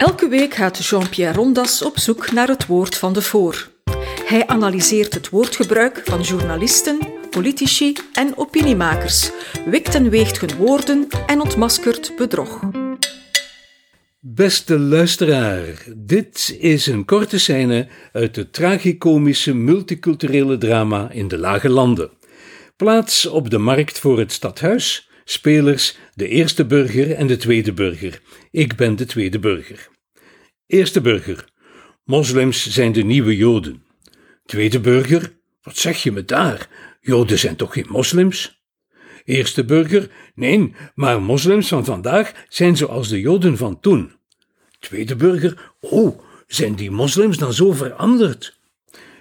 Elke week gaat Jean-Pierre Rondas op zoek naar het woord van de voor. Hij analyseert het woordgebruik van journalisten, politici en opiniemakers, wikt en weegt hun woorden en ontmaskert bedrog. Beste luisteraar, dit is een korte scène uit het tragicomische multiculturele drama in de Lage Landen. Plaats op de markt voor het stadhuis, spelers de eerste burger en de tweede burger. Ik ben de tweede burger. Eerste burger. Moslims zijn de nieuwe Joden. Tweede burger. Wat zeg je me daar? Joden zijn toch geen moslims? Eerste burger. Nee, maar moslims van vandaag zijn zoals de Joden van toen. Tweede burger. Oh, zijn die moslims dan zo veranderd?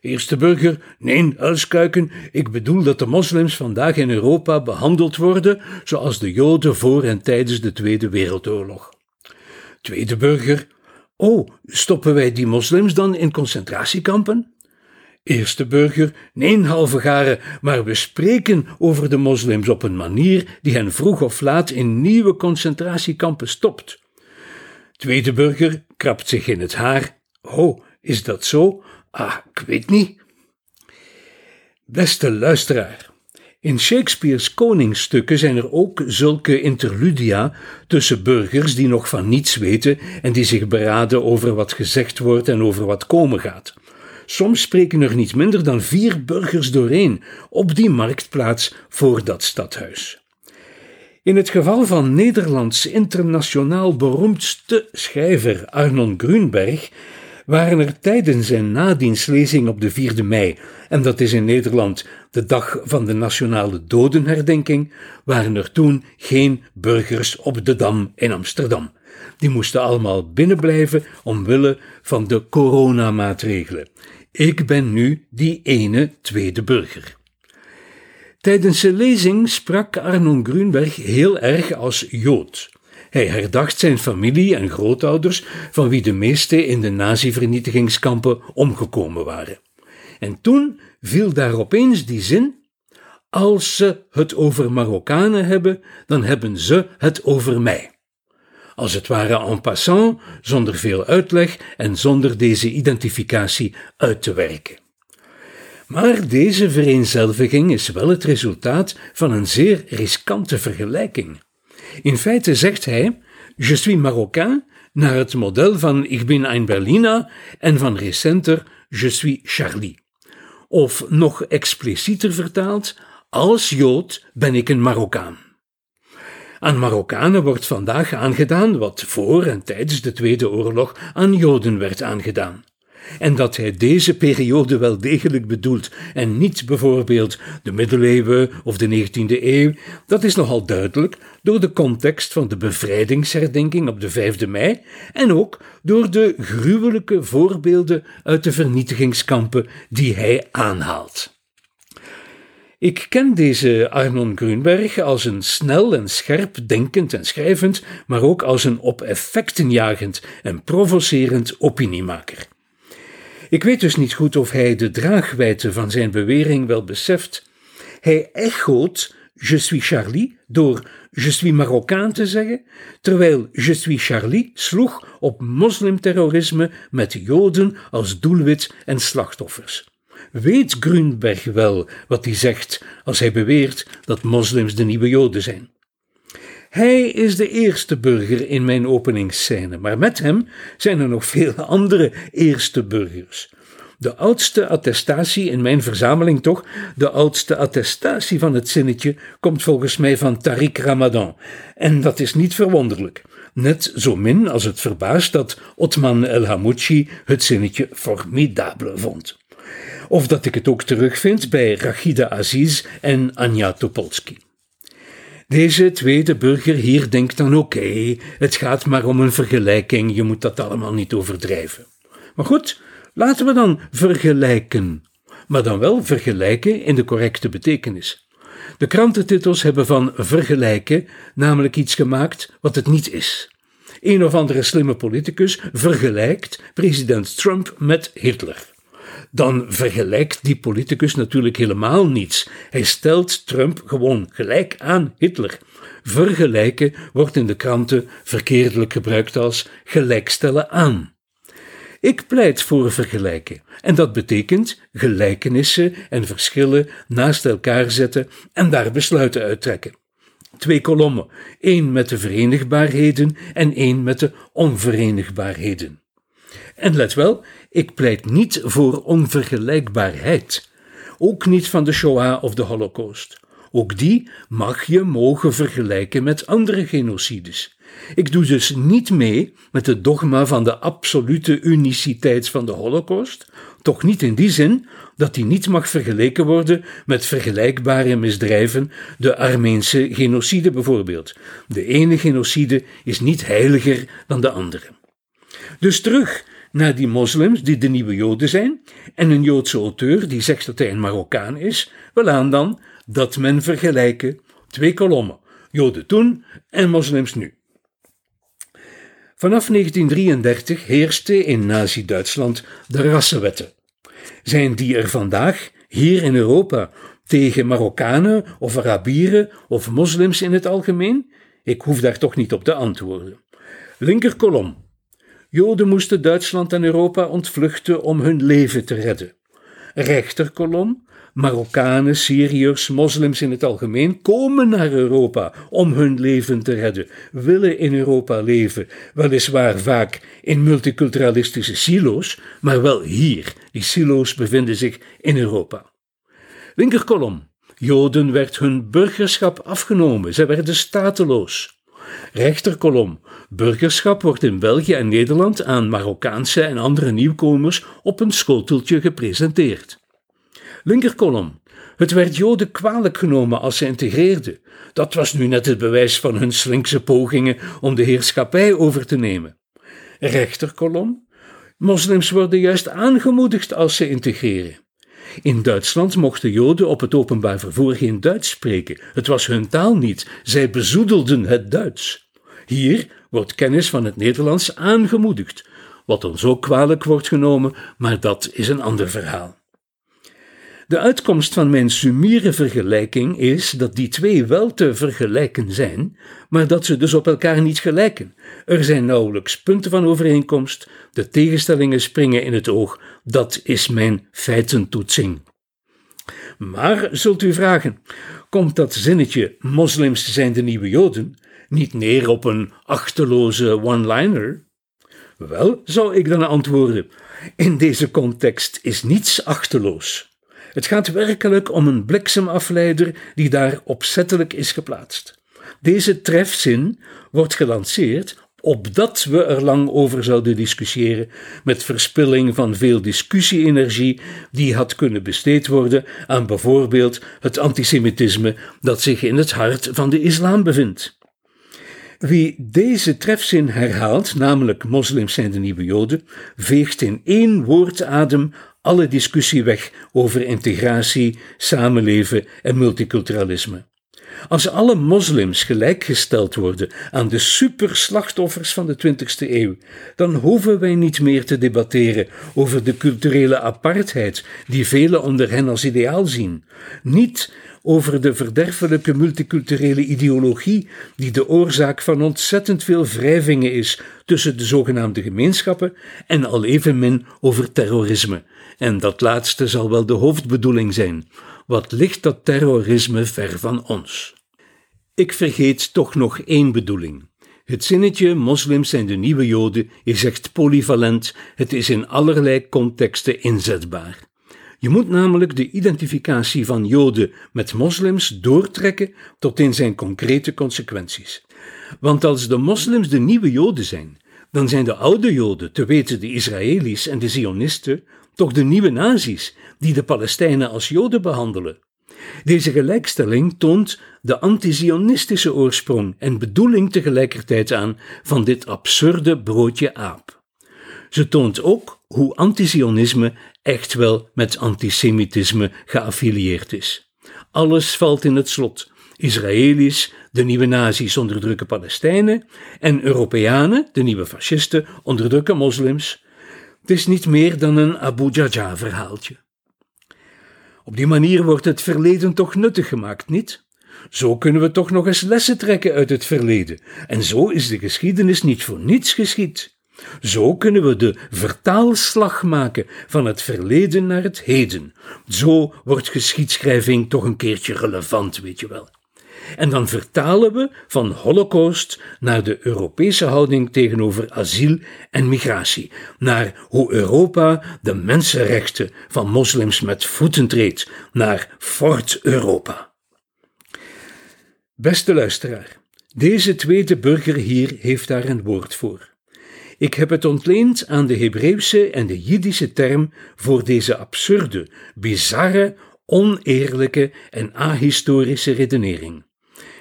Eerste burger, nee, uilskuiken, ik bedoel dat de moslims vandaag in Europa behandeld worden zoals de Joden voor en tijdens de Tweede Wereldoorlog. Tweede burger, oh, stoppen wij die moslims dan in concentratiekampen? Eerste burger, nee, halve garen, maar we spreken over de moslims op een manier die hen vroeg of laat in nieuwe concentratiekampen stopt. Tweede burger krabt zich in het haar. Oh, is dat zo? Ah, ik weet niet. Beste luisteraar, in Shakespeare's koningsstukken zijn er ook zulke interludia tussen burgers die nog van niets weten en die zich beraden over wat gezegd wordt en over wat komen gaat. Soms spreken er niet minder dan vier burgers doorheen op die marktplaats voor dat stadhuis. In het geval van Nederlands internationaal beroemdste schrijver Arnon Grunberg waren er tijdens zijn nadienstlezing op de 4e mei, en dat is in Nederland de dag van de nationale dodenherdenking, waren er toen geen burgers op de Dam in Amsterdam. Die moesten allemaal binnenblijven omwille van de coronamaatregelen. Ik ben nu die ene tweede burger. Tijdens zijn lezing sprak Arnon Grunberg heel erg als Jood. Hij herdacht zijn familie en grootouders, van wie de meeste in de nazi-vernietigingskampen omgekomen waren. En toen viel daar opeens die zin: Als ze het over Marokkanen hebben, dan hebben ze het over mij. Als het ware en passant, zonder veel uitleg en zonder deze identificatie uit te werken. Maar deze vereenzelviging is wel het resultaat van een zeer riskante vergelijking. In feite zegt hij: Je suis Marocain, naar het model van Ik ben een Berliner en van recenter Je suis Charlie. Of nog explicieter vertaald: Als Jood ben ik een Marokkaan. Aan Marokkanen wordt vandaag aangedaan wat voor en tijdens de Tweede Oorlog aan Joden werd aangedaan en dat hij deze periode wel degelijk bedoelt en niet bijvoorbeeld de middeleeuwen of de 19e eeuw, dat is nogal duidelijk door de context van de bevrijdingsherdenking op de 5e mei en ook door de gruwelijke voorbeelden uit de vernietigingskampen die hij aanhaalt. Ik ken deze Arnon Grunberg als een snel en scherp denkend en schrijvend, maar ook als een op effecten jagend en provocerend opiniemaker. Ik weet dus niet goed of hij de draagwijte van zijn bewering wel beseft. Hij echoot Je suis Charlie door Je suis Marokkaan te zeggen, terwijl Je suis Charlie sloeg op moslimterrorisme met Joden als doelwit en slachtoffers. Weet Grunberg wel wat hij zegt als hij beweert dat moslims de nieuwe Joden zijn? Hij is de eerste burger in mijn openingsscène, maar met hem zijn er nog veel andere eerste burgers. De oudste attestatie in mijn verzameling toch, de oudste attestatie van het zinnetje, komt volgens mij van Tariq Ramadan. En dat is niet verwonderlijk. Net zo min als het verbaast dat Otman El Hamouchi het zinnetje formidable vond. Of dat ik het ook terugvind bij Rachida Aziz en Anja Topolsky. Deze tweede burger hier denkt dan oké, het gaat maar om een vergelijking, je moet dat allemaal niet overdrijven. Maar goed, laten we dan vergelijken. Maar dan wel vergelijken in de correcte betekenis. De krantentitels hebben van vergelijken namelijk iets gemaakt wat het niet is. Een of andere slimme politicus vergelijkt president Trump met Hitler. Dan vergelijkt die politicus natuurlijk helemaal niets. Hij stelt Trump gewoon gelijk aan Hitler. Vergelijken wordt in de kranten verkeerdelijk gebruikt als gelijkstellen aan. Ik pleit voor vergelijken. En dat betekent gelijkenissen en verschillen naast elkaar zetten en daar besluiten uittrekken. Twee kolommen, één met de verenigbaarheden en één met de onverenigbaarheden. En let wel, ik pleit niet voor onvergelijkbaarheid. Ook niet van de Shoah of de Holocaust. Ook die mag je mogen vergelijken met andere genocides. Ik doe dus niet mee met het dogma van de absolute uniciteit van de Holocaust, toch niet in die zin dat die niet mag vergeleken worden met vergelijkbare misdrijven, de Armeense genocide bijvoorbeeld. De ene genocide is niet heiliger dan de andere. Dus terug naar die moslims die de nieuwe Joden zijn en een Joodse auteur die zegt dat hij een Marokkaan is, aan dan dat men vergelijken twee kolommen, Joden toen en moslims nu. Vanaf 1933 heerste in Nazi-Duitsland de rassenwetten. Zijn die er vandaag, hier in Europa, tegen Marokkanen of Arabieren of moslims in het algemeen? Ik hoef daar toch niet op te antwoorden. Linkerkolom. Joden moesten Duitsland en Europa ontvluchten om hun leven te redden. Rechterkolom. Marokkanen, Syriërs, moslims in het algemeen komen naar Europa om hun leven te redden, willen in Europa leven, weliswaar vaak in multiculturalistische silo's, maar wel hier. Die silo's bevinden zich in Europa. Linkerkolom. Joden werd hun burgerschap afgenomen, zij werden stateloos. Rechterkolom. Burgerschap wordt in België en Nederland aan Marokkaanse en andere nieuwkomers op een schoteltje gepresenteerd. Linkerkolom. Het werd Joden kwalijk genomen als ze integreerden. Dat was nu net het bewijs van hun slinkse pogingen om de heerschappij over te nemen. Rechterkolom. Moslims worden juist aangemoedigd als ze integreren. In Duitsland mochten Joden op het openbaar vervoer geen Duits spreken. Het was hun taal niet. Zij bezoedelden het Duits. Hier wordt kennis van het Nederlands aangemoedigd, wat ons ook kwalijk wordt genomen, maar dat is een ander verhaal. De uitkomst van mijn summiere vergelijking is dat die twee wel te vergelijken zijn, maar dat ze dus op elkaar niet gelijken. Er zijn nauwelijks punten van overeenkomst, de tegenstellingen springen in het oog, dat is mijn feitentoetsing. Maar, zult u vragen, komt dat zinnetje moslims zijn de nieuwe joden niet neer op een achterloze one-liner? Wel, zou ik dan antwoorden, in deze context is niets achterloos. Het gaat werkelijk om een bliksemafleider die daar opzettelijk is geplaatst. Deze trefzin wordt gelanceerd opdat we er lang over zouden discussiëren, met verspilling van veel discussie-energie die had kunnen besteed worden aan bijvoorbeeld het antisemitisme dat zich in het hart van de islam bevindt. Wie deze trefzin herhaalt, namelijk moslims zijn de nieuwe joden, veegt in één woordadem alle discussie weg over integratie, samenleven en multiculturalisme. Als alle moslims gelijkgesteld worden aan de superslachtoffers van de 20e eeuw, dan hoeven wij niet meer te debatteren over de culturele apartheid die velen onder hen als ideaal zien. Niet over de verderfelijke multiculturele ideologie die de oorzaak van ontzettend veel wrijvingen is tussen de zogenaamde gemeenschappen en al evenmin over terrorisme. En dat laatste zal wel de hoofdbedoeling zijn. Wat ligt dat terrorisme ver van ons? Ik vergeet toch nog één bedoeling. Het zinnetje moslims zijn de nieuwe joden is echt polyvalent, het is in allerlei contexten inzetbaar. Je moet namelijk de identificatie van Joden met moslims doortrekken tot in zijn concrete consequenties. Want als de moslims de nieuwe Joden zijn, dan zijn de oude Joden, te weten de Israëli's en de Zionisten, toch de nieuwe nazi's die de Palestijnen als Joden behandelen. Deze gelijkstelling toont de antizionistische oorsprong en bedoeling tegelijkertijd aan van dit absurde broodje aap. Ze toont ook hoe antizionisme echt wel met antisemitisme geaffilieerd is. Alles valt in het slot. Israëli's, de nieuwe nazi's onderdrukken Palestijnen en Europeanen, de nieuwe fascisten, onderdrukken moslims. Het is niet meer dan een Abu Jaja verhaaltje. Op die manier wordt het verleden toch nuttig gemaakt, niet? Zo kunnen we toch nog eens lessen trekken uit het verleden. En zo is de geschiedenis niet voor niets geschied. Zo kunnen we de vertaalslag maken van het verleden naar het heden. Zo wordt geschiedschrijving toch een keertje relevant, weet je wel. En dan vertalen we van Holocaust naar de Europese houding tegenover asiel en migratie, naar hoe Europa de mensenrechten van moslims met voeten treedt, naar Fort Europa. Beste luisteraar, deze tweede burger hier heeft daar een woord voor. Ik heb het ontleend aan de Hebreeuwse en de Jiddische term voor deze absurde, bizarre, oneerlijke en ahistorische redenering.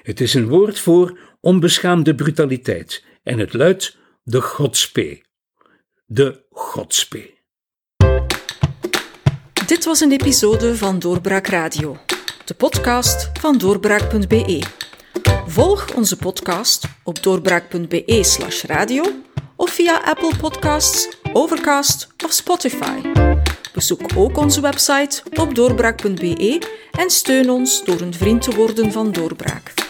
Het is een woord voor onbeschaamde brutaliteit en het luidt de godspee. De godspee. Dit was een episode van Doorbraak Radio, de podcast van doorbraak.be. Volg onze podcast op doorbraak.be/radio of via Apple Podcasts, Overcast of Spotify. Bezoek ook onze website op doorbraak.be en steun ons door een vriend te worden van Doorbraak.